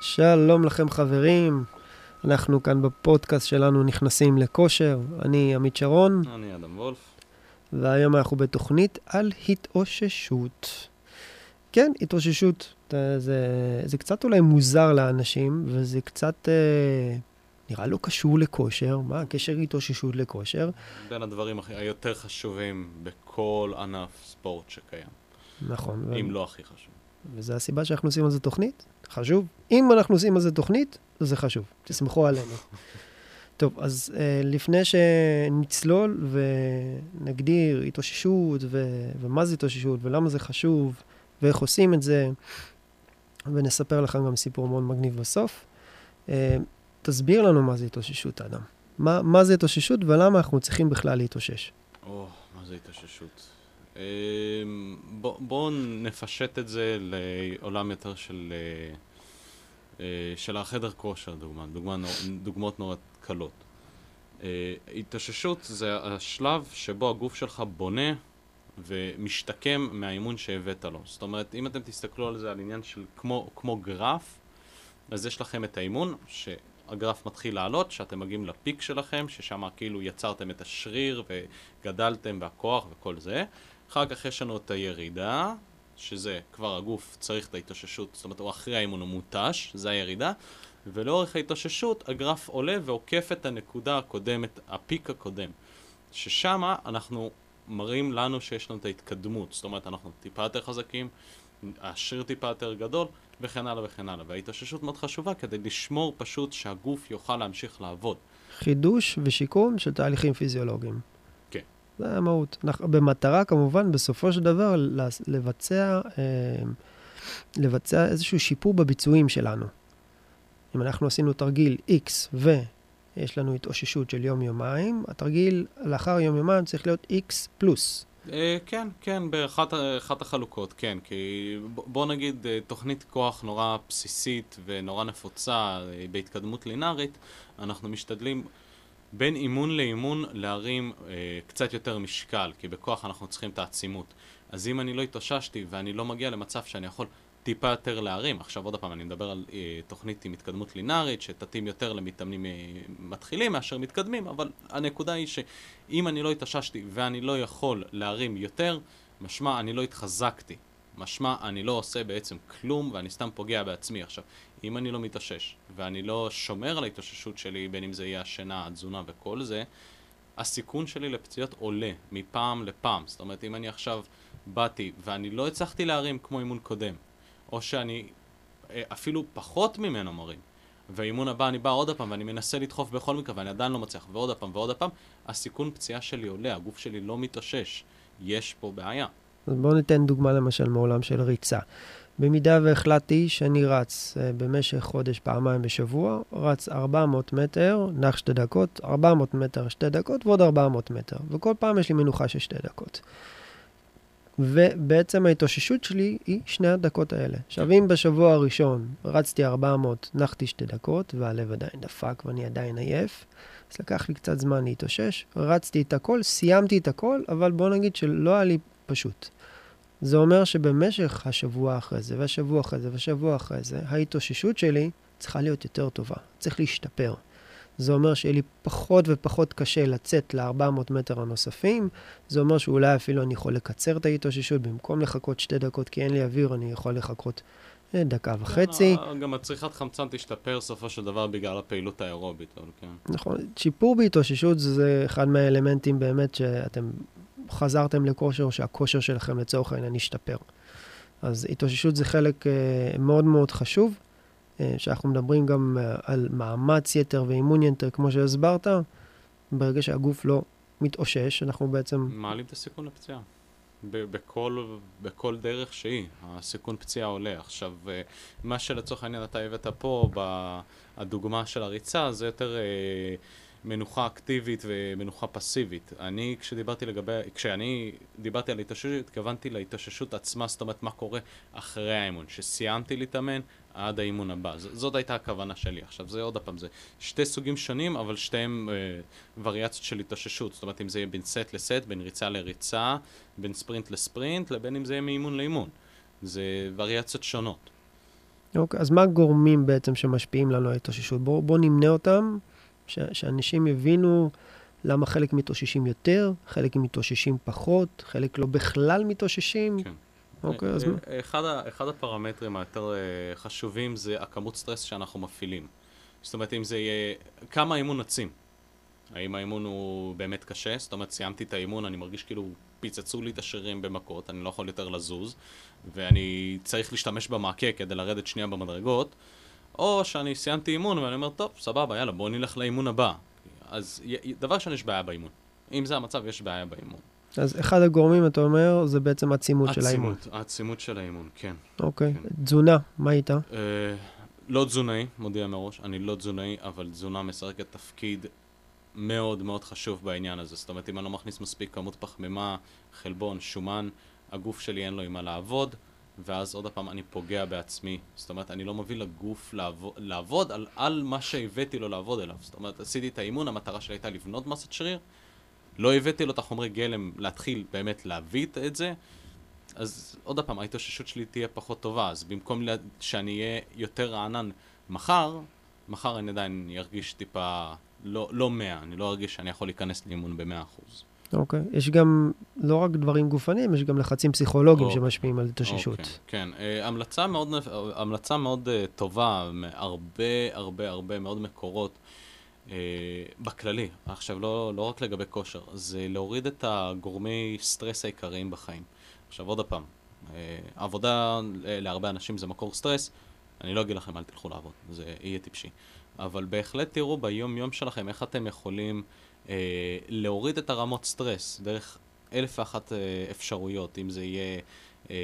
שלום לכם חברים, אנחנו כאן בפודקאסט שלנו נכנסים לכושר, אני עמית שרון, אני אדם וולף. והיום אנחנו בתוכנית על התאוששות. כן, התאוששות, זה, זה קצת אולי מוזר לאנשים, וזה קצת אה, נראה לא קשור לכושר, מה הקשר התאוששות לכושר? בין הדברים היותר חשובים בכל ענף ספורט שקיים. נכון. אם ו... לא הכי חשוב. וזו הסיבה שאנחנו עושים על זה תוכנית, חשוב. אם אנחנו עושים על זה תוכנית, זה חשוב, תסמכו עלינו. טוב, אז uh, לפני שנצלול ונגדיר התאוששות ו- ומה זה התאוששות ולמה זה חשוב ואיך עושים את זה, ונספר לכם גם סיפור מאוד מגניב בסוף, uh, תסביר לנו מה זה התאוששות, אדם. מה, מה זה התאוששות ולמה אנחנו צריכים בכלל להתאושש. או, oh, מה זה התאוששות? אמ, בואו בוא נפשט את זה לעולם יותר של, אה, אה, של החדר כושר, דוגמה, דוגמה דוגמאות נורא קלות. אה, התאוששות זה השלב שבו הגוף שלך בונה ומשתקם מהאימון שהבאת לו. זאת אומרת, אם אתם תסתכלו על זה על עניין של כמו, כמו גרף, אז יש לכם את האימון, שהגרף מתחיל לעלות, שאתם מגיעים לפיק שלכם, ששם כאילו יצרתם את השריר וגדלתם והכוח וכל זה. אחר כך יש לנו את הירידה, שזה כבר הגוף צריך את ההתאוששות, זאת אומרת הוא אחרי האימון הוא מותש, זה הירידה, ולאורך ההתאוששות הגרף עולה ועוקף את הנקודה הקודמת, הפיק הקודם, ששם אנחנו מראים לנו שיש לנו את ההתקדמות, זאת אומרת אנחנו טיפה יותר חזקים, השריר טיפה יותר גדול, וכן הלאה וכן הלאה. וההתאוששות מאוד חשובה כדי לשמור פשוט שהגוף יוכל להמשיך לעבוד. חידוש ושיקום של תהליכים פיזיולוגיים. זה המהות. במטרה, כמובן, בסופו של דבר, לבצע, אה, לבצע איזשהו שיפור בביצועים שלנו. אם אנחנו עשינו תרגיל X ויש לנו התאוששות של יום-יומיים, התרגיל לאחר יום-יומיים צריך להיות X פלוס. אה, כן, כן, באחת החלוקות, כן. כי בוא נגיד, אה, תוכנית כוח נורא בסיסית ונורא נפוצה בהתקדמות לינארית, אנחנו משתדלים... בין אימון לאימון להרים אה, קצת יותר משקל, כי בכוח אנחנו צריכים את העצימות. אז אם אני לא התאוששתי ואני לא מגיע למצב שאני יכול טיפה יותר להרים, עכשיו עוד פעם אני מדבר על אה, תוכנית עם התקדמות לינארית, שתתאים יותר למתאמנים אה, מתחילים מאשר מתקדמים, אבל הנקודה היא שאם אני לא התאוששתי ואני לא יכול להרים יותר, משמע אני לא התחזקתי. משמע אני לא עושה בעצם כלום ואני סתם פוגע בעצמי. עכשיו, אם אני לא מתאושש, ואני לא שומר על ההתאוששות שלי, בין אם זה יהיה השינה, התזונה וכל זה, הסיכון שלי לפציעות עולה מפעם לפעם. זאת אומרת, אם אני עכשיו באתי ואני לא הצלחתי להרים כמו אימון קודם, או שאני אה, אפילו פחות ממנו מרים, והאימון הבא אני בא עוד פעם ואני מנסה לדחוף בכל מקרה ואני עדיין לא מצליח, ועוד פעם ועוד פעם, הסיכון פציעה שלי עולה, הגוף שלי לא מתאושש. יש פה בעיה. אז בואו ניתן דוגמה למשל מעולם של ריצה. במידה והחלטתי שאני רץ uh, במשך חודש פעמיים בשבוע, רץ 400 מטר, נח שתי דקות, 400 מטר שתי דקות ועוד 400 מטר, וכל פעם יש לי מנוחה של שתי דקות. ובעצם ההתאוששות שלי היא שני הדקות האלה. עכשיו, אם בשבוע הראשון רצתי 400, נחתי שתי דקות, והלב עדיין דפק ואני עדיין עייף, אז לקח לי קצת זמן להתאושש, רצתי את הכל, סיימתי את הכל, אבל בוא נגיד שלא היה לי פשוט. זה אומר שבמשך השבוע אחרי זה, והשבוע אחרי זה, והשבוע אחרי זה, ההתאוששות שלי צריכה להיות יותר טובה. צריך להשתפר. זה אומר שיהיה לי פחות ופחות קשה לצאת ל-400 מטר הנוספים. זה אומר שאולי אפילו אני יכול לקצר את ההתאוששות, במקום לחכות שתי דקות כי אין לי אוויר, אני יכול לחכות אה, דקה וחצי. גם הצריכת חמצן תשתפר סופו של דבר בגלל הפעילות האירובית, כן. נכון. שיפור בהתאוששות זה אחד מהאלמנטים באמת שאתם חזרתם לכושר, או שהכושר שלכם לצורך העניין השתפר. אז התאוששות זה חלק uh, מאוד מאוד חשוב, uh, שאנחנו מדברים גם uh, על מאמץ יתר ואימון יתר, כמו שהסברת, ברגע שהגוף לא מתאושש, אנחנו בעצם... מעלים את הסיכון לפציעה. בכל, בכל דרך שהיא, הסיכון פציעה עולה. עכשיו, מה שלצורך העניין אתה הבאת פה, בדוגמה של הריצה, זה יותר... מנוחה אקטיבית ומנוחה פסיבית. אני, כשדיברתי לגבי, כשאני דיברתי על התאוששות, התכוונתי להתאוששות עצמה, זאת אומרת, מה קורה אחרי האימון. שסיימתי להתאמן עד האימון הבא. ז- זאת הייתה הכוונה שלי. עכשיו, זה עוד פעם, זה שתי סוגים שונים, אבל שתיהם אה, וריאציות של התאוששות. זאת אומרת, אם זה יהיה בין סט לסט, בין ריצה לריצה, בין ספרינט לספרינט, לבין אם זה יהיה מאימון לאימון. זה וריאציות שונות. אוקיי, אז מה הגורמים בעצם שמשפיעים לנו על התאוששות? בואו בוא נמנה אותם, ש, שאנשים יבינו למה חלק מתאוששים יותר, חלק מתאוששים פחות, חלק לא בכלל מתאוששים. כן. אוקיי, אז אה, מה? אה, אחד, ה- אחד הפרמטרים היותר אה, חשובים זה הכמות סטרס שאנחנו מפעילים. זאת אומרת, אם זה יהיה... כמה האימון עצים. האם האימון הוא באמת קשה? זאת אומרת, סיימתי את האימון, אני מרגיש כאילו פיצצו לי את השרירים במכות, אני לא יכול יותר לזוז, ואני צריך להשתמש במעקה כדי לרדת שנייה במדרגות, או שאני סיימתי אימון ואני אומר, טוב, סבבה, יאללה, בואו נלך לאימון הבא. אז דבר ראשון, יש בעיה באימון. אם זה המצב, יש בעיה באימון. אז אחד הגורמים, אתה אומר, זה בעצם העצימות של האימון. העצימות, העצימות של האימון, כן. אוקיי. כן. תזונה, מה איתה? אה, לא תזונאי, מודיע מראש, אני לא תזונאי, אבל תזונה משחקת תפקיד מאוד מאוד חשוב בעניין הזה. זאת אומרת, אם אני לא מכניס מספיק כמות פחמימה, חלבון, שומן, הגוף שלי אין לו עם מה לעבוד, ואז עוד פעם אני פוגע בעצמי. זאת אומרת, אני לא מביא לגוף לעבוד, לעבוד על, על מה שהבאתי לו לעבוד אליו. זאת אומרת, עשיתי את האימון, המטרה שלי הייתה לבנות מסת שריר, לא הבאתי לו את החומרי גלם להתחיל באמת להביא את- זה, אז עוד פעם, ההתאוששות שלי תהיה פחות טובה, אז במקום שאני אהיה יותר רענן מחר, מחר אני עדיין ארגיש טיפה לא, לא 100, אני לא ארגיש שאני יכול להיכנס לאימון ב-100%. אוקיי. יש גם לא רק דברים גופניים, יש גם לחצים פסיכולוגיים אוקיי. שמשפיעים על התאוששות. אוקיי, כן, אה, המלצה מאוד, המלצה מאוד אה, טובה, מהרבה הרבה הרבה מאוד מקורות אה, בכללי, עכשיו לא, לא רק לגבי כושר, זה להוריד את הגורמי סטרס העיקריים בחיים. עכשיו עוד פעם, אה, עבודה אה, להרבה אנשים זה מקור סטרס, אני לא אגיד לכם אל תלכו לעבוד, זה יהיה טיפשי. אבל בהחלט תראו ביום יום שלכם איך אתם יכולים אה, להוריד את הרמות סטרס דרך אלף ואחת אה, אפשרויות, אם זה יהיה אה,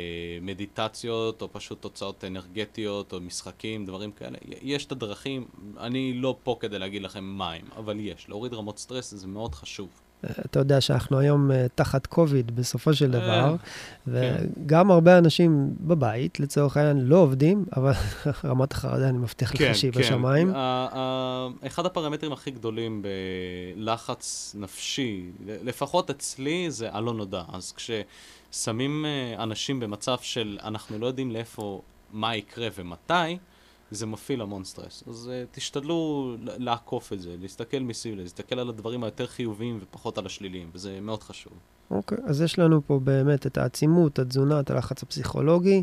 מדיטציות, או פשוט תוצאות אנרגטיות, או משחקים, דברים כאלה. יש את הדרכים, אני לא פה כדי להגיד לכם מה הם, אבל יש. להוריד רמות סטרס זה מאוד חשוב. אתה יודע שאנחנו היום אה, תחת קוביד בסופו של אה, דבר, כן. וגם הרבה אנשים בבית, לצורך העניין, לא עובדים, אבל רמת החרדה, אני מבטיח לך שהיא בשמיים. ה- ה- אחד הפרמטרים הכי גדולים בלחץ נפשי, לפחות אצלי, זה הלא נודע. אז כששמים אה, אנשים במצב של אנחנו לא יודעים לאיפה, מה יקרה ומתי, זה מפעיל המון סטרס. אז uh, תשתדלו לעקוף את זה, להסתכל מסביב, להסתכל על הדברים היותר חיוביים ופחות על השליליים, וזה מאוד חשוב. אוקיי, אז יש לנו פה באמת את העצימות, התזונה, את הלחץ הפסיכולוגי.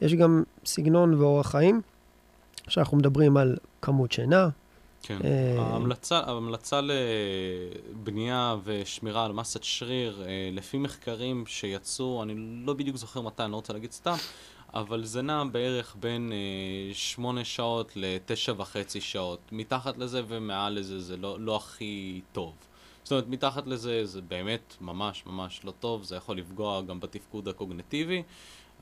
יש גם סגנון ואורח חיים, שאנחנו מדברים על כמות שינה. כן. אה, ההמלצה, ההמלצה לבנייה ושמירה על מסת שריר, אה, לפי מחקרים שיצאו, אני לא בדיוק זוכר מתי, אני לא רוצה להגיד סתם, אבל זה נע בערך בין אה, שמונה שעות לתשע וחצי שעות. מתחת לזה ומעל לזה זה לא, לא הכי טוב. זאת אומרת, מתחת לזה זה באמת ממש ממש לא טוב, זה יכול לפגוע גם בתפקוד הקוגנטיבי,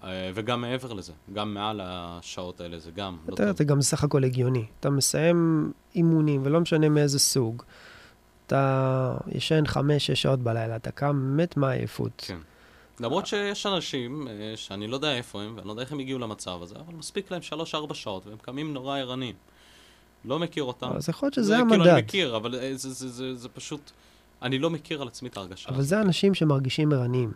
אה, וגם מעבר לזה, גם מעל השעות האלה זה גם לא אתה טוב. זה גם סך הכל הגיוני. אתה מסיים אימונים, ולא משנה מאיזה סוג. אתה ישן חמש-שש שעות בלילה, אתה קם מת מעייפות. כן. למרות שיש אנשים אה, שאני לא יודע איפה הם, ואני לא יודע איך הם הגיעו למצב הזה, אבל מספיק להם 3-4 שעות, והם קמים נורא ערניים. לא מכיר אותם. אז יכול להיות שזה כאילו המדד. אני מכיר, אבל אה, זה, זה, זה, זה פשוט... אני לא מכיר על עצמי את ההרגשה. אבל. זה אנשים שמרגישים ערניים.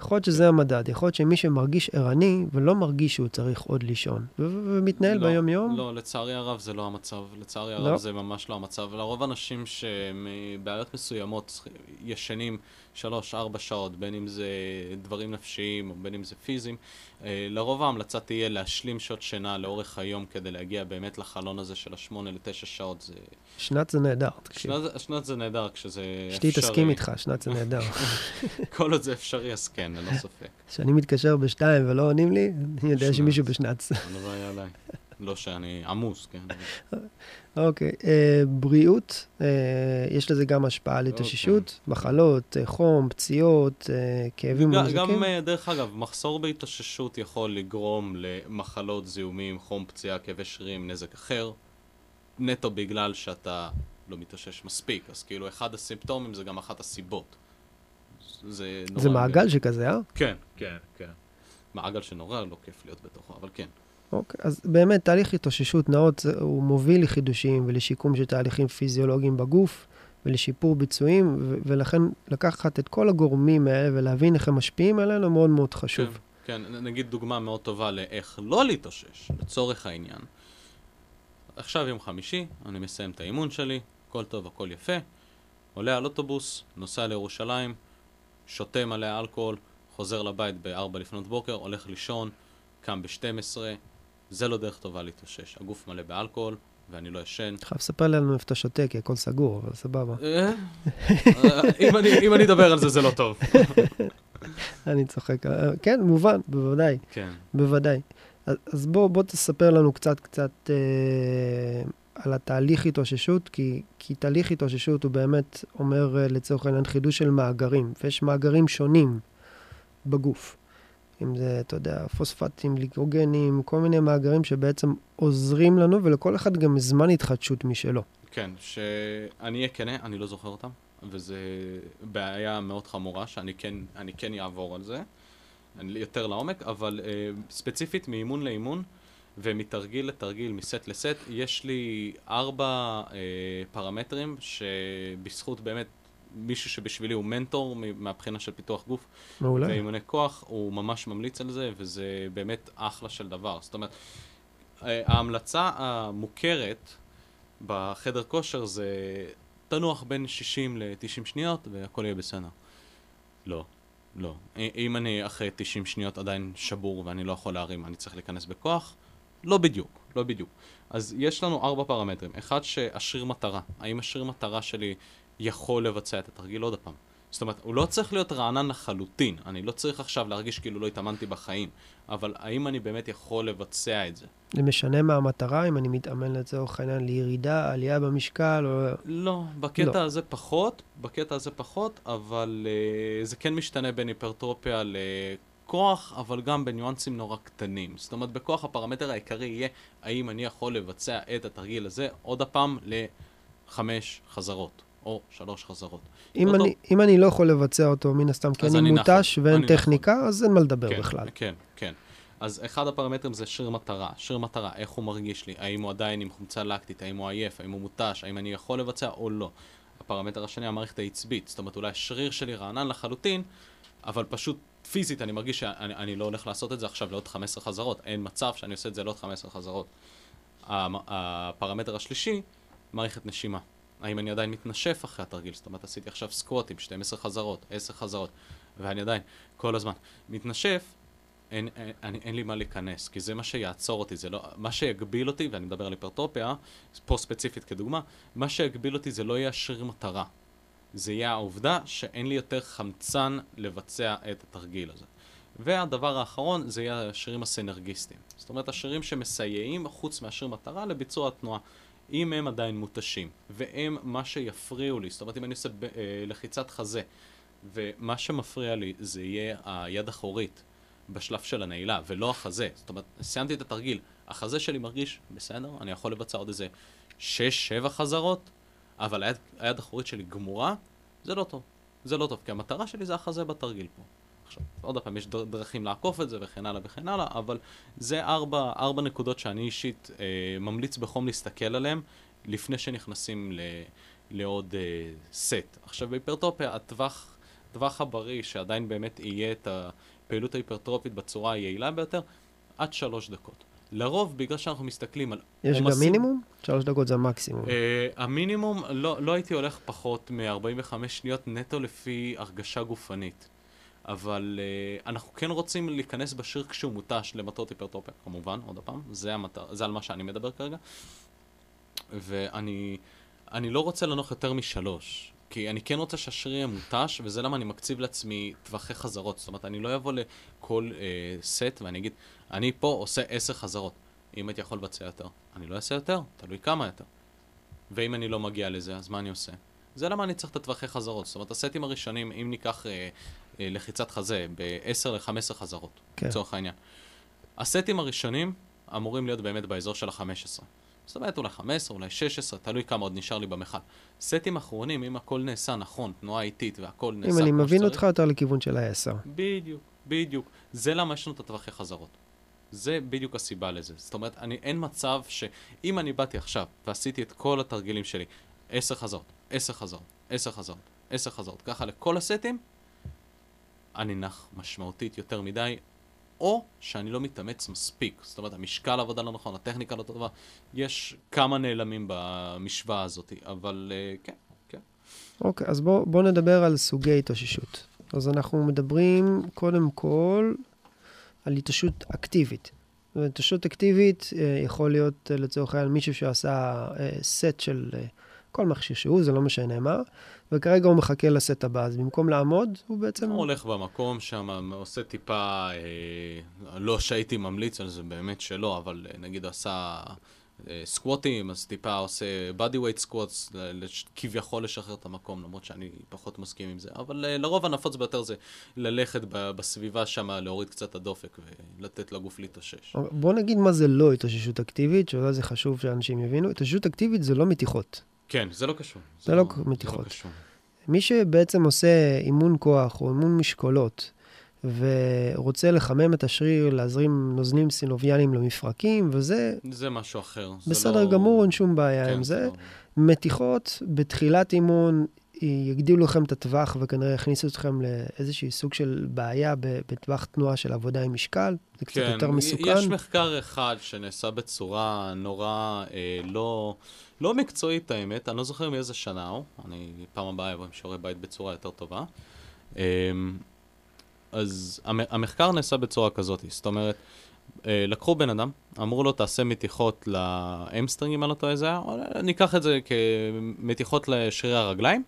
יכול להיות שזה המדד, יכול להיות שמי שמרגיש ערני ולא מרגיש שהוא צריך עוד לישון, ומתנהל לא, ביום-יום, לא, לצערי הרב זה לא המצב. לצערי לא. הרב זה ממש לא המצב. לרוב אנשים שמבעיות מסוימות ישנים 3-4 שעות, בין אם זה דברים נפשיים או בין אם זה פיזיים, אה, לרוב ההמלצה תהיה להשלים שעות שינה לאורך היום כדי להגיע באמת לחלון הזה של ה-8 ל-9 שעות. זה... שנת זה נהדר. תקשיב. שנת, שנת זה נהדר כשזה אשתי אפשרי. תסכים איתך, שנת זה נהדר. כל עוד זה אפשרי אז כן, ללא ספק. כשאני מתקשר בשתיים ולא עונים לי, אני יודע. שמישהו בשנץ. הלוואי עליי. לא שאני עמוס, כן. אוקיי, אה, בריאות, אה, יש לזה גם השפעה על התאוששות, מחלות, אה, חום, פציעות, כאבים גם, ונזקים. גם, דרך אגב, מחסור בהתאוששות יכול לגרום למחלות, זיהומים, חום, פציעה, כאבי שרירים, נזק אחר, נטו בגלל שאתה לא מתאושש מספיק. אז כאילו, אחד הסימפטומים זה גם אחת הסיבות. זה נורא... זה מעגל שכזה, אה? כן, כן, כן. מעגל שנורא לא כיף להיות בתוכו, אבל כן. אוקיי, אז באמת, תהליך התאוששות נאות, הוא מוביל לחידושים ולשיקום של תהליכים פיזיולוגיים בגוף ולשיפור ביצועים, ו- ולכן לקחת את כל הגורמים האלה ולהבין איך הם משפיעים עלינו מאוד מאוד חשוב. כן. כן, נגיד דוגמה מאוד טובה לאיך לא להתאושש, לצורך העניין. עכשיו יום חמישי, אני מסיים את האימון שלי, הכל טוב, הכל יפה, עולה על אוטובוס, נוסע לירושלים, שותה מלא אלכוהול, חוזר לבית ב-4 לפנות בוקר, הולך לישון, קם ב-12, זה לא דרך טובה להתאושש. הגוף מלא באלכוהול, ואני לא ישן. אתה חייב לספר לנו איפה אתה שותה, כי הכל סגור, אבל סבבה. אה, אה, אם אני- אדבר על זה, זה לא טוב. אני צוחק. אה, כן, מובן, בוודאי, כן. בוודאי. אז, אז בוא, בוא תספר לנו קצת, קצת אה, על התהליך התאוששות, כי, כי תהליך התאוששות הוא באמת אומר, אה, לצורך העניין, חידוש של מאגרים, ויש מאגרים שונים בגוף. אם זה, אתה יודע, פוספטים, ליקרוגנים, כל מיני מאגרים שבעצם עוזרים לנו, ולכל אחד גם זמן התחדשות משלו. כן, שאני אהיה כנה, אני לא זוכר אותם, וזו בעיה מאוד חמורה, שאני כן, כן אעבור על זה, יותר לעומק, אבל אה, ספציפית מאימון לאימון, ומתרגיל לתרגיל, מסט לסט, יש לי ארבע אה, פרמטרים שבזכות באמת מישהו שבשבילי הוא מנטור מהבחינה של פיתוח גוף, מעולה. ואימוני כוח, הוא ממש ממליץ על זה, וזה באמת אחלה של דבר. זאת אומרת, אה, ההמלצה המוכרת בחדר כושר זה תנוח בין 60 ל-90 שניות והכל יהיה בסדר. לא, לא. אם אני אחרי 90 שניות עדיין שבור ואני לא יכול להרים, אני צריך להיכנס בכוח? לא בדיוק, לא בדיוק. אז יש לנו ארבע פרמטרים. אחד, שהשריר מטרה. האם השריר מטרה שלי יכול לבצע את התרגיל עוד הפעם? זאת אומרת, הוא לא צריך להיות רענן לחלוטין. אני לא צריך עכשיו להרגיש כאילו לא התאמנתי בחיים. אבל האם אני באמת יכול לבצע את זה? זה משנה מה המטרה, אם אני מתאמן לצורך העניין לירידה, עלייה במשקל, או... לא, בקטע לא. הזה פחות, בקטע הזה פחות, אבל uh, זה כן משתנה בין היפרטרופיה לכוח, אבל גם בניואנסים נורא קטנים. זאת אומרת, בכוח הפרמטר העיקרי יהיה האם אני יכול לבצע את התרגיל הזה עוד הפעם לחמש חזרות, או שלוש חזרות. אם אותו- אני, אם אני לא יכול לבצע אותו, מן הסתם, כי אני אני נכון, מותש ואין אני טכניקה, אז אין מה לדבר כן, בכלל. כן, כן. אז אחד הפרמטרים זה שריר מטרה. שריר מטרה, איך הוא מרגיש לי? האם הוא עדיין עם חומצה לקטית? האם הוא עייף? האם הוא מותש? האם אני יכול לבצע או לא? הפרמטר השני, המערכת העצבית. זאת אומרת, אולי השריר שלי רענן לחלוטין, אבל פשוט פיזית אני מרגיש שאני אני לא הולך לעשות את זה עכשיו לעוד 15 חזרות. אין מצב שאני עושה את זה לעוד 15 חזרות. הפרמטר השלישי, מערכת נשימה. האם אני עדיין מתנשף אחרי התרגיל? זאת אומרת, עשיתי עכשיו סקווטים, 12 חזרות, 10 חזרות, ואני עדיין כל הזמן מתנשף, אין, אין, אין, אין לי מה להיכנס, כי זה מה שיעצור אותי, זה לא, מה שיגביל אותי, ואני מדבר על היפרטופיה, פה ספציפית כדוגמה, מה שיגביל אותי זה לא יהיה השריר מטרה, זה יהיה העובדה שאין לי יותר חמצן לבצע את התרגיל הזה. והדבר האחרון זה יהיה השרירים הסנרגיסטיים. זאת אומרת, השרירים שמסייעים, חוץ מהשריר מטרה, לביצוע התנועה. אם הם עדיין מותשים, והם מה שיפריעו לי, זאת אומרת, אם אני עושה ב, אה, לחיצת חזה, ומה שמפריע לי זה יהיה היד האחורית בשלב של הנעילה, ולא החזה. זאת אומרת, סיימתי את התרגיל, החזה שלי מרגיש בסדר, אני יכול לבצע עוד איזה 6-7 חזרות, אבל היד, היד האחורית שלי גמורה, זה לא טוב. זה לא טוב, כי המטרה שלי זה החזה בתרגיל פה. עכשיו, עוד פעם, יש דר- דרכים לעקוף את זה וכן הלאה וכן הלאה, אבל זה ארבע, ארבע נקודות שאני אישית אה, ממליץ בחום להסתכל עליהן לפני שנכנסים ל, לעוד אה, סט. עכשיו, בהיפרטופיה, הטווח, הטווח הבריא, שעדיין באמת יהיה את הפעילות ההיפרטרופית בצורה היעילה ביותר, עד שלוש דקות. לרוב, בגלל שאנחנו מסתכלים על יש גם מינימום? שלוש דקות זה המקסימום. אה, המינימום, לא, לא הייתי הולך פחות מ-45 שניות נטו לפי הרגשה גופנית. אבל uh, אנחנו כן רוצים להיכנס בשיר כשהוא מותש למטרות היפרטופיה, כמובן, עוד פעם, זה, המטר, זה על מה שאני מדבר כרגע. ואני אני לא רוצה לנוח יותר משלוש, כי אני כן רוצה שהשריר יהיה מותש, וזה למה אני מקציב לעצמי טווחי חזרות. זאת אומרת, אני לא אבוא לכל uh, סט ואני אגיד, אני פה עושה עשר חזרות. אם הייתי יכול לבצע יותר, אני לא אעשה יותר, תלוי כמה יותר. ואם אני לא מגיע לזה, אז מה אני עושה? זה למה אני צריך את הטווחי חזרות. זאת אומרת, הסטים הראשונים, אם ניקח אה, אה, לחיצת חזה ב-10 ל-15 חזרות, כן. לצורך העניין. הסטים הראשונים אמורים להיות באמת באזור של ה-15. זאת אומרת, אולי 15, אולי 16, תלוי כמה עוד נשאר לי במכל. סטים אחרונים, אם הכל נעשה נכון, תנועה איטית והכל נעשה אם כמו אני מבין שצריך, אותך יותר לכיוון של העשר. בדיוק, בדיוק. זה למה יש לנו את הטווחי חזרות. זה בדיוק הסיבה לזה. זאת אומרת, אני, אין מצב שאם אני באתי עכשיו ועשיתי את כל התרגילים שלי, עשר חזרות, עשר חזרות, עשר חזרות, עשר חזרות, ככה לכל הסטים, אני נח משמעותית יותר מדי, או שאני לא מתאמץ מספיק. זאת אומרת, המשקל העבודה לא נכון, הטכניקה לא טובה. יש כמה נעלמים במשוואה הזאת, אבל uh, כן, כן. אוקיי, אז בואו בוא נדבר על סוגי התאוששות. אז אנחנו מדברים קודם כל על התאוששות אקטיבית. התאוששות אקטיבית אה, יכול להיות אה, לצורך העניין מישהו שעשה סט של כל מכשיר שהוא, זה לא משנה מה, וכרגע הוא מחכה לסט הבא, אז במקום לעמוד, הוא בעצם... הוא הולך במקום שם, עושה טיפה, אה, לא שהייתי ממליץ על זה, באמת שלא, אבל אה, נגיד עשה אה, סקווטים, אז טיפה עושה body weight squats, כביכול לשחרר את המקום, למרות שאני פחות מסכים עם זה. אבל אה, לרוב הנפוץ ביותר זה ללכת בסביבה שם, להוריד קצת את הדופק ולתת לגוף להתאושש. בוא נגיד מה זה לא התאוששות אקטיבית, שאולי זה חשוב שאנשים יבינו. התאוששות אקטיבית זה לא מתיחות. כן, זה לא קשור. זה, זה לא, לא מתיחות. זה לא קשור. מי שבעצם עושה אימון כוח או אימון משקולות, ורוצה לחמם את השריר, להזרים נוזלים סינוביאליים למפרקים, וזה... זה משהו אחר. בסדר לא... גמור, אין שום בעיה כן, עם זה. לא... מתיחות בתחילת אימון יגדילו לכם את הטווח וכנראה יכניסו אתכם לאיזשהי סוג של בעיה בטווח תנועה של עבודה עם משקל. זה קצת כן, יותר מסוכן. יש מחקר אחד שנעשה בצורה נורא אה, לא... לא מקצועית האמת, אני לא זוכר מאיזה שנה הוא, אני פעם הבאה אבוא עם שיעורי בית בצורה יותר טובה. אמ, אז המחקר נעשה בצורה כזאת, זאת אומרת, אה, לקחו בן אדם, אמרו לו תעשה מתיחות ל המסטרינג, אם אני לא טועה זה היה, ניקח את זה כמתיחות לשרירי הרגליים.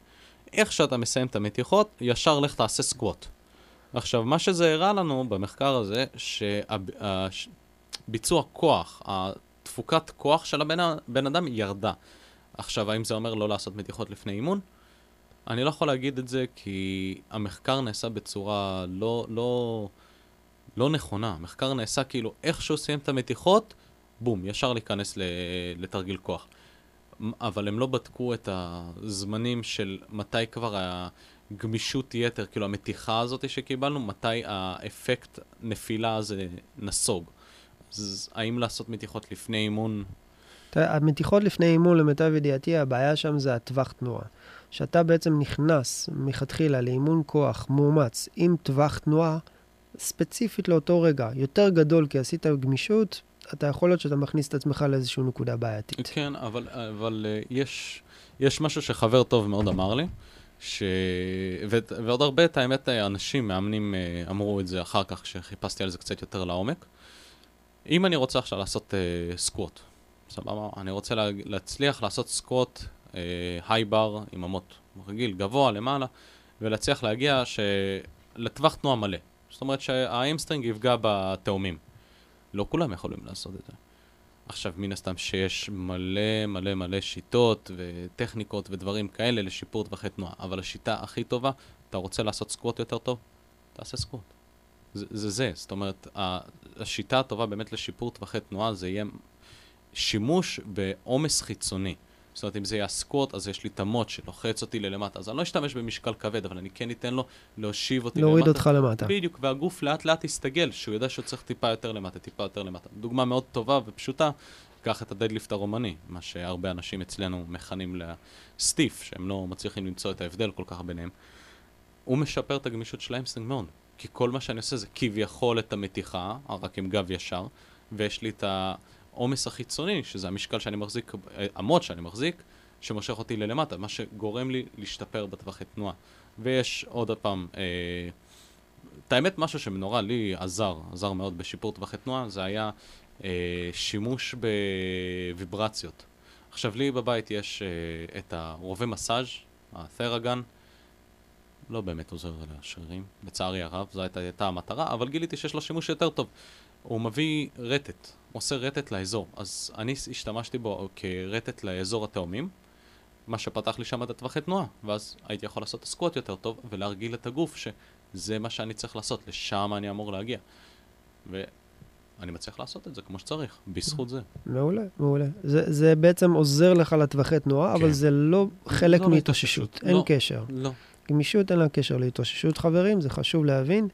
איך שאתה מסיים את המתיחות, ישר לך תעשה סקווט. עכשיו, מה שזה הראה לנו במחקר הזה, שביצוע כוח, תפוקת כוח של הבן, הבן אדם ירדה. עכשיו, האם זה אומר לא לעשות מתיחות לפני אימון? אני לא יכול להגיד את זה כי המחקר נעשה בצורה לא, לא, לא נכונה. המחקר נעשה כאילו איכשהו סיים את המתיחות, בום, ישר להיכנס לתרגיל כוח. אבל הם לא בדקו את הזמנים של מתי כבר הגמישות יתר, כאילו המתיחה הזאת שקיבלנו, מתי האפקט נפילה הזה נסוג. אז האם לעשות מתיחות לפני אימון? המתיחות לפני אימון, למיטב ידיעתי, הבעיה שם זה הטווח תנועה. שאתה בעצם נכנס מלכתחילה לאימון כוח מאומץ עם טווח תנועה ספציפית לאותו רגע, יותר גדול כי עשית גמישות, אתה יכול להיות שאתה מכניס את עצמך לאיזושהי נקודה בעייתית. כן, אבל, אבל uh, יש, יש משהו שחבר טוב מאוד אמר לי, ש... ו... ועוד הרבה, את האמת, אנשים, מאמנים, uh, אמרו את זה אחר כך, כשחיפשתי על זה קצת יותר לעומק. אם אני רוצה עכשיו לעשות uh, סקווט, סבבה? אני רוצה לה, להצליח לעשות סקווט היי uh, בר עם אמות רגיל, גבוה, למעלה, ולהצליח להגיע ש... לטווח תנועה מלא. זאת אומרת שה המסטרינג יפגע בתאומים. לא כולם יכולים לעשות את זה. עכשיו, מן הסתם שיש מלא מלא מלא שיטות וטכניקות ודברים כאלה לשיפור טווחי תנועה, אבל השיטה הכי טובה, אתה רוצה לעשות סקווט יותר טוב? תעשה סקווט. זה, זה זה, זאת אומרת, השיטה הטובה באמת לשיפור טווחי תנועה זה יהיה שימוש בעומס חיצוני. זאת אומרת, אם זה יהיה סקווט, אז יש לי את המוט שלוחץ אותי ללמטה. אז אני לא אשתמש במשקל כבד, אבל אני כן אתן לו להושיב אותי להוריד למטה. להוריד אותך למטה. בדיוק, והגוף לאט לאט יסתגל, שהוא יודע שהוא צריך טיפה יותר למטה, טיפה יותר למטה. דוגמה מאוד טובה ופשוטה, קח את ה deadlift הרומני, מה שהרבה אנשים אצלנו מכנים ל stiff, שהם לא מצליחים למצוא את ההבדל כל כך ביניהם. הוא משפר את הגמישות של ההמסטרינג מאוד. כי כל מה שאני עושה זה כביכול את המתיחה, רק עם גב ישר, ויש לי את העומס החיצוני, שזה המשקל שאני מחזיק, המוט שאני מחזיק, שמושך אותי ללמטה, מה שגורם לי להשתפר בטווחי תנועה. ויש עוד פעם, אה, את האמת, משהו שנורא לי עזר, עזר מאוד בשיפור טווחי תנועה, זה היה אה, שימוש בוויברציות. עכשיו, לי בבית יש אה, את הרובה מסאז', הת'רגן, לא באמת עוזר לשרירים, לצערי הרב, זו הייתה, הייתה המטרה, אבל גיליתי שיש לו שימוש יותר טוב. הוא מביא רטט, עושה רטט לאזור, אז אני השתמשתי בו כרטט לאזור התאומים, מה שפתח לי שם את הטווחי תנועה, ואז הייתי יכול לעשות סקווט יותר טוב ולהרגיל את הגוף שזה מה שאני צריך לעשות, לשם אני אמור להגיע. ואני מצליח לעשות את זה כמו שצריך, בזכות זה. מעולה, מעולה. זה, זה בעצם עוזר לך לטווחי תנועה, כן. אבל זה לא חלק לא מהתאוששות, אין לא, קשר. לא. גמישות אין לה קשר להתאוששות חברים, זה חשוב להבין.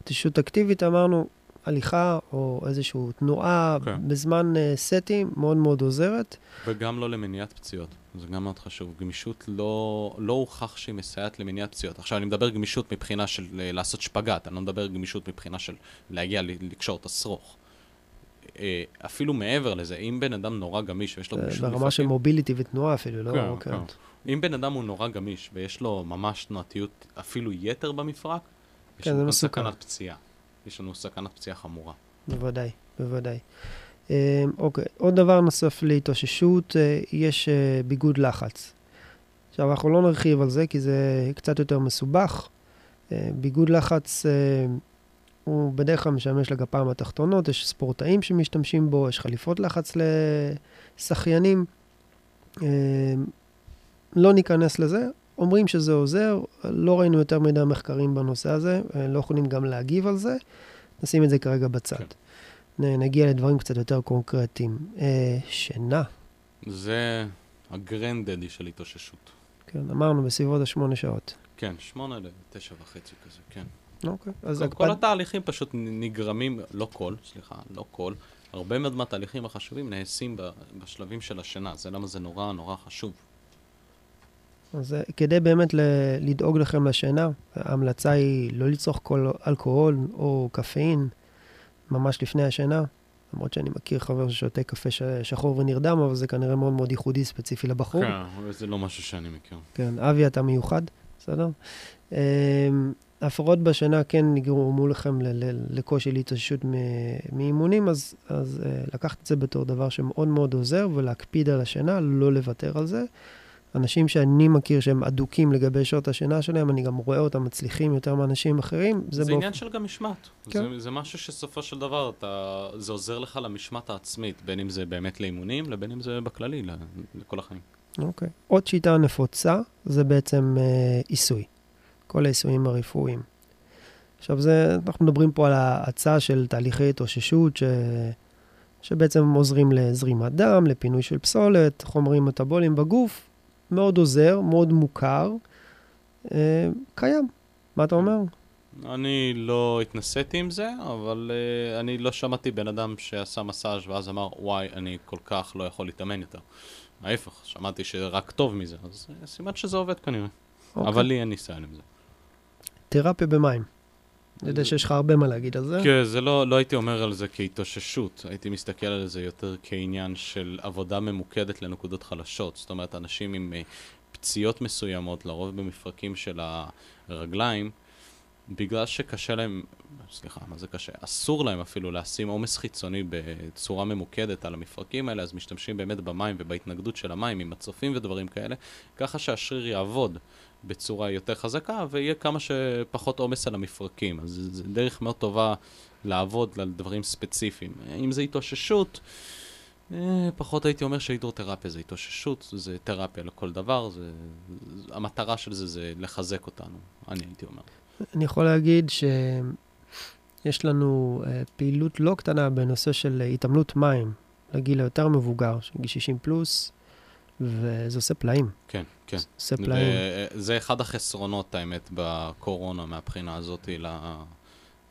התאוששות אקטיבית אמרנו, הליכה או איזושהי תנועה okay. כן. בזמן uh, סטים מאוד מאוד עוזרת. וגם לא למניעת פציעות. זה גם מאוד חשוב. גמישות לא, לא הוכח שהיא מסייעת למניעת פציעות. עכשיו, אני מדבר גמישות מבחינה של אה, לעשות שפגאט, אני לא מדבר גמישות מבחינה של להגיע לקשור את השרוך. אה, אפילו מעבר לזה, אם בן אדם נורא גמיש ויש לו גמישות... ברמה של מוביליטי ותנועה אפילו, לא? כן, כן. אם בן אדם הוא נורא גמיש ויש לו ממש תנועתיות אפילו יתר במפרק, יש כן, לנו סכנת פציעה. יש לנו סכנת פציעה חמורה. בוודאי, בוודאי. אה, אוקיי, עוד דבר נוסף להתאוששות, אה, יש אה, ביגוד לחץ. עכשיו, אנחנו לא נרחיב על זה כי זה קצת יותר מסובך. ביגוד לחץ הוא בדרך כלל משמש לגפיים התחתונות, יש ספורטאים שמשתמשים בו, יש חליפות לחץ לשחיינים. לא ניכנס לזה, אומרים שזה עוזר, לא ראינו יותר מדי מחקרים בנושא הזה, לא יכולים גם להגיב על זה, נשים את זה כרגע בצד. כן. נגיע לדברים קצת יותר קונקרטיים. אה, שינה. זה הגרנדדי של התאוששות. כן, אמרנו בסביבות השמונה שעות. כן, שמונה לתשע וחצי כזה, כן. אוקיי, אז... כל, הקפד... כל התהליכים פשוט נגרמים, לא כל, סליחה, לא כל, הרבה מאוד מהתהליכים החשובים נעשים בשלבים של השינה, זה למה זה נורא נורא חשוב. אז אה, כדי באמת לדאוג לכם לשינה, ההמלצה היא לא לצרוך כל אלכוהול או קפאין ממש לפני השינה. למרות שאני מכיר חבר ששותה קפה שחור ונרדם, אבל זה כנראה מאוד מאוד ייחודי ספציפי לבחור. כן, זה לא משהו שאני מכיר. כן, אבי, אתה מיוחד, בסדר? אמ, הפרעות בשינה כן נגרמו לכם לקושי להתאוששות מאימונים, אז, אז אה, לקחת את זה בתור דבר שמאוד מאוד עוזר, ולהקפיד על השינה, לא לוותר על זה. אנשים שאני מכיר שהם אדוקים לגבי שעות השינה שלהם, אני גם רואה אותם מצליחים יותר מאנשים אחרים. זה, זה באופ... עניין של גם משמעת. כן. זה, זה משהו שסופו של דבר, אתה, זה עוזר לך למשמעת העצמית, בין אם זה באמת לאימונים, לבין אם זה בכללי, לכל החיים. אוקיי. עוד שיטה נפוצה, זה בעצם אה, עיסוי. כל העיסויים הרפואיים. עכשיו, זה, אנחנו מדברים פה על ההאצה של תהליכי התאוששות, ש... שבעצם עוזרים לזרימת דם, לפינוי של פסולת, חומרים מטבוליים בגוף, מאוד עוזר, מאוד מוכר, אה, קיים. מה אתה אומר? אני לא התנסיתי עם זה, אבל uh, אני לא שמעתי בן אדם שעשה מסאז' ואז אמר, וואי, אני כל כך לא יכול להתאמן יותר. ההפך, שמעתי שרק טוב מזה, אז uh, סימן שזה עובד כנראה. Okay. אוקיי. אבל לי אין ניסיון עם זה. תרפיה במים. אני יודע שיש לך הרבה מה להגיד על זה. כן, זה לא, לא הייתי אומר על זה כהתאוששות, הייתי מסתכל על זה יותר כעניין של עבודה ממוקדת לנקודות חלשות. זאת אומרת, אנשים עם uh, פציעות מסוימות, לרוב במפרקים של הרגליים, בגלל שקשה להם, סליחה, מה זה קשה? אסור להם אפילו לשים עומס חיצוני בצורה ממוקדת על המפרקים האלה, אז משתמשים באמת במים ובהתנגדות של המים עם מצופים ודברים כאלה, ככה שהשריר יעבוד. בצורה יותר חזקה, ויהיה כמה שפחות עומס על המפרקים. אז זו דרך מאוד טובה לעבוד על דברים ספציפיים. אם זה התאוששות, אה, פחות הייתי אומר שהידרותרפיה זה התאוששות, זה תרפיה לכל דבר, זה, המטרה של זה זה לחזק אותנו, אני הייתי אומר. אני יכול להגיד שיש לנו uh, פעילות לא קטנה בנושא של התעמלות מים לגיל היותר מבוגר, של גיל 60 פלוס, וזה עושה פלאים. כן, כן. עושה פלאים. זה אחד החסרונות, האמת, בקורונה מהבחינה הזאת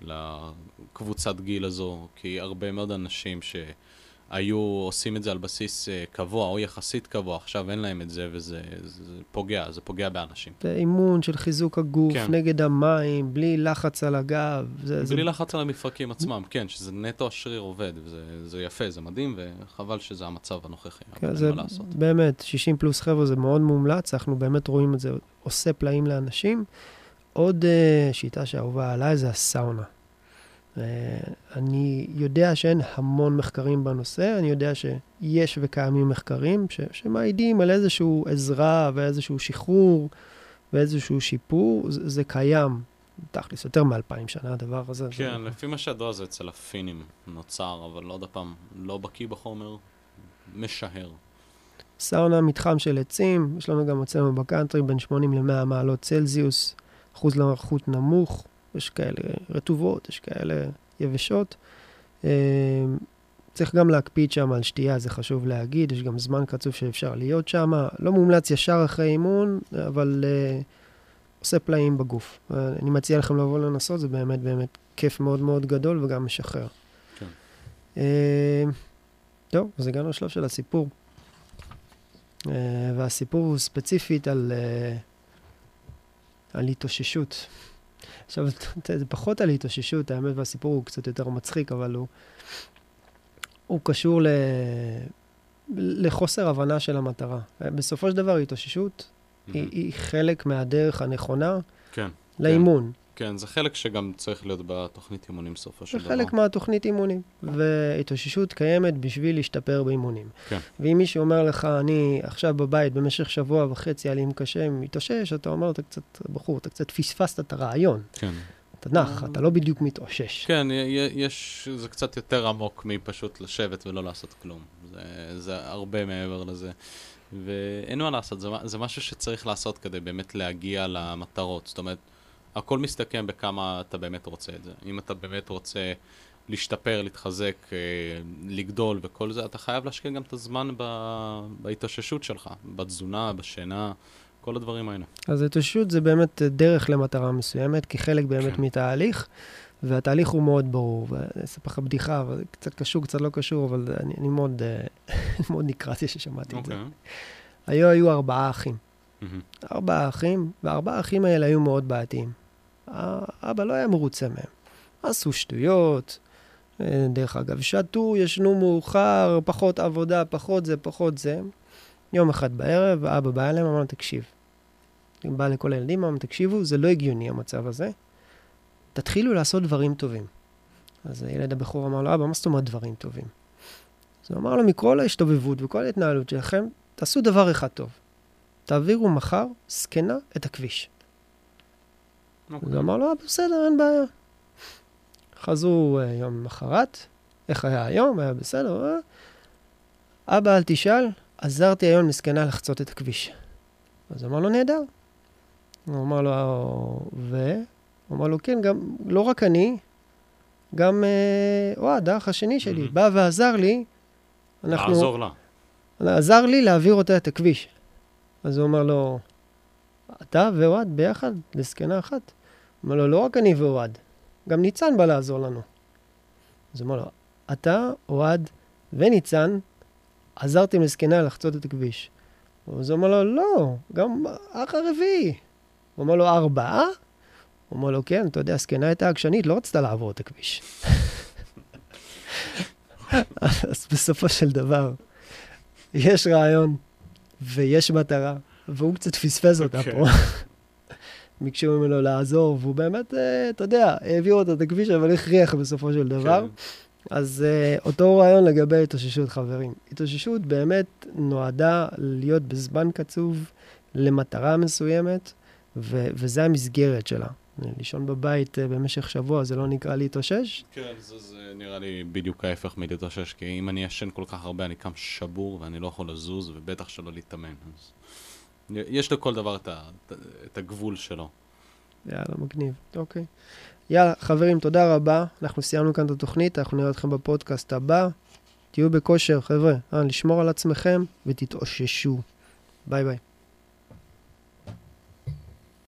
לקבוצת גיל הזו, כי הרבה מאוד אנשים ש... היו עושים את זה על בסיס uh, קבוע או יחסית קבוע, עכשיו אין להם את זה וזה זה, זה פוגע, זה פוגע באנשים. זה אימון של חיזוק הגוף כן. נגד המים, בלי לחץ על הגב. זה, בלי זה... לחץ על המפרקים עצמם, כן, שזה נטו השריר עובד, וזה יפה, זה מדהים, וחבל שזה המצב הנוכחי, כן, זה באמת, 60 פלוס חבר'ה זה מאוד מומלץ, אנחנו באמת רואים את זה עושה פלאים לאנשים. עוד uh, שיטה שאהובה עליי זה הסאונה. אני יודע שאין המון מחקרים בנושא, אני יודע שיש וקיימים מחקרים ש, שמעידים על איזושהי עזרה ואיזשהו שחרור ואיזשהו שיפור, זה, זה קיים. תכלס, יותר מאלפיים שנה הדבר הזה. כן, זה... לפי מה שידוע זה אצל הפינים נוצר, אבל עוד פעם, לא בקיא בחומר, משהר. סאונה, מתחם של עצים, יש לנו גם אצלנו בקאנטרי בין 80 ל-100 מעלות צלזיוס, אחוז לרחות נמוך, יש כאלה רטובות, יש כאלה יבשות. אה, צריך גם להקפיד שם על שתייה, זה חשוב להגיד, יש גם זמן קצוב שאפשר להיות שם. לא מומלץ ישר אחרי אימון, אבל uh, עושה פלאים בגוף. Uh, אני מציע לכם לבוא לנסות, זה באמת באמת כיף מאוד מאוד גדול וגם משחרר. כן. Uh, טוב, אז הגענו לשלב של הסיפור. אה, והסיפור הוא ספציפית על, אה, על התאוששות. עכשיו, זה פחות על התאוששות, האמת, והסיפור הוא קצת יותר מצחיק, אבל הוא, הוא קשור ל, לחוסר הבנה של המטרה. בסופו של דבר, התאוששות mm-hmm. היא, היא חלק מהדרך הנכונה כן, לאימון. כן. כן, זה חלק שגם צריך להיות בתוכנית אימונים בסופו של דבר. זה חלק מהתוכנית אימונים, והתאוששות קיימת בשביל להשתפר באימונים. כן. ואם מישהו אומר לך, אני עכשיו בבית במשך שבוע וחצי, היה לי קשה, מתאושש, אתה אומר, אתה קצת, בחור, אתה קצת פספסת את הרעיון. כן. אתה נח, אתה לא בדיוק מתאושש. כן, יש, זה קצת יותר עמוק מפשוט לשבת ולא לעשות כלום. זה, זה הרבה מעבר לזה. ואין מה לעשות, זה, זה משהו שצריך לעשות כדי באמת להגיע למטרות. זאת אומרת, הכל מסתכם בכמה אתה באמת רוצה את זה. אם אתה באמת רוצה להשתפר, להתחזק, אה, לגדול וכל זה, אתה חייב להשקיע גם את הזמן ב... בהתאוששות שלך, בתזונה, בשינה, כל הדברים האלה. אז התאוששות זה באמת דרך למטרה מסוימת, כחלק באמת כן. מתהליך. והתהליך הוא מאוד ברור, ואני אספר לך בדיחה, אבל קצת קשור, קצת לא קשור, אבל אני, אני מאוד, אה, מאוד נקרעתי ששמעתי okay. את זה. אוקיי. היו, היו ארבעה אחים. Mm-hmm. ארבעה אחים, והארבעה האחים האלה היו מאוד בעייתיים. האבא לא היה מרוצה מהם. עשו שטויות, אה, דרך אגב, שתו, ישנו מאוחר, פחות עבודה, פחות זה, פחות זה. יום אחד בערב, האבא בא אליהם, אמר להם, תקשיב. הוא בא לכל הילדים, אמר תקשיבו, זה לא הגיוני המצב הזה. תתחילו לעשות דברים טובים. אז הילד הבכור אמר לו, אבא, מה זאת אומרת דברים טובים? אז הוא אמר לו, מכל ההשתובבות וכל ההתנהלות שלכם, תעשו דבר אחד טוב. תעבירו מחר זקנה את הכביש. אז הוא אמר לו, בסדר, אין בעיה. חזרו uh, יום למחרת, איך היה היום? היה בסדר, אה? אבא, אל תשאל, עזרתי היום מסכנה לחצות את הכביש. אז אמר לו, נהדר. הוא אמר לו, ו? הוא אמר לו, כן, גם, לא רק אני, גם אה, אוהד, האח השני שלי, mm-hmm. בא ועזר לי. אנחנו... לעזור לה. עזר לי להעביר אותה את הכביש. אז הוא אמר לו, אתה ואוהד ביחד, לזקנה אחת? אומר לו, לא רק אני ואוהד, גם ניצן בא לעזור לנו. אז הוא אומר לו, אתה, אוהד וניצן עזרתם לזקנה לחצות את הכביש. אז הוא אומר לו, לא, גם אח הרביעי. הוא אומר לו, ארבעה? הוא אומר לו, כן, אתה יודע, זקנה הייתה עקשנית, לא רצתה לעבור את הכביש. אז בסופו של דבר, יש רעיון ויש מטרה, והוא קצת פספס אותה פה. ביקשו ממנו לעזור, והוא באמת, אה, אתה יודע, העביר אותו את הכביש, אבל הכריח בסופו של דבר. כן. אז uh, אותו רעיון לגבי התאוששות, חברים. התאוששות באמת נועדה להיות בזמן קצוב למטרה מסוימת, ו- וזה המסגרת שלה. לישון בבית uh, במשך שבוע, זה לא נקרא להתאושש? כן, זה, זה נראה לי בדיוק ההפך מלהתאושש, כי אם אני ישן כל כך הרבה, אני קם שבור ואני לא יכול לזוז, ובטח שלא להתאמן. אז... יש לכל דבר את, ה, את הגבול שלו. יאללה, מגניב. אוקיי. יאללה, חברים, תודה רבה. אנחנו סיימנו כאן את התוכנית, אנחנו נראה אתכם בפודקאסט הבא. תהיו בכושר, חבר'ה. אה, לשמור על עצמכם ותתאוששו. ביי ביי.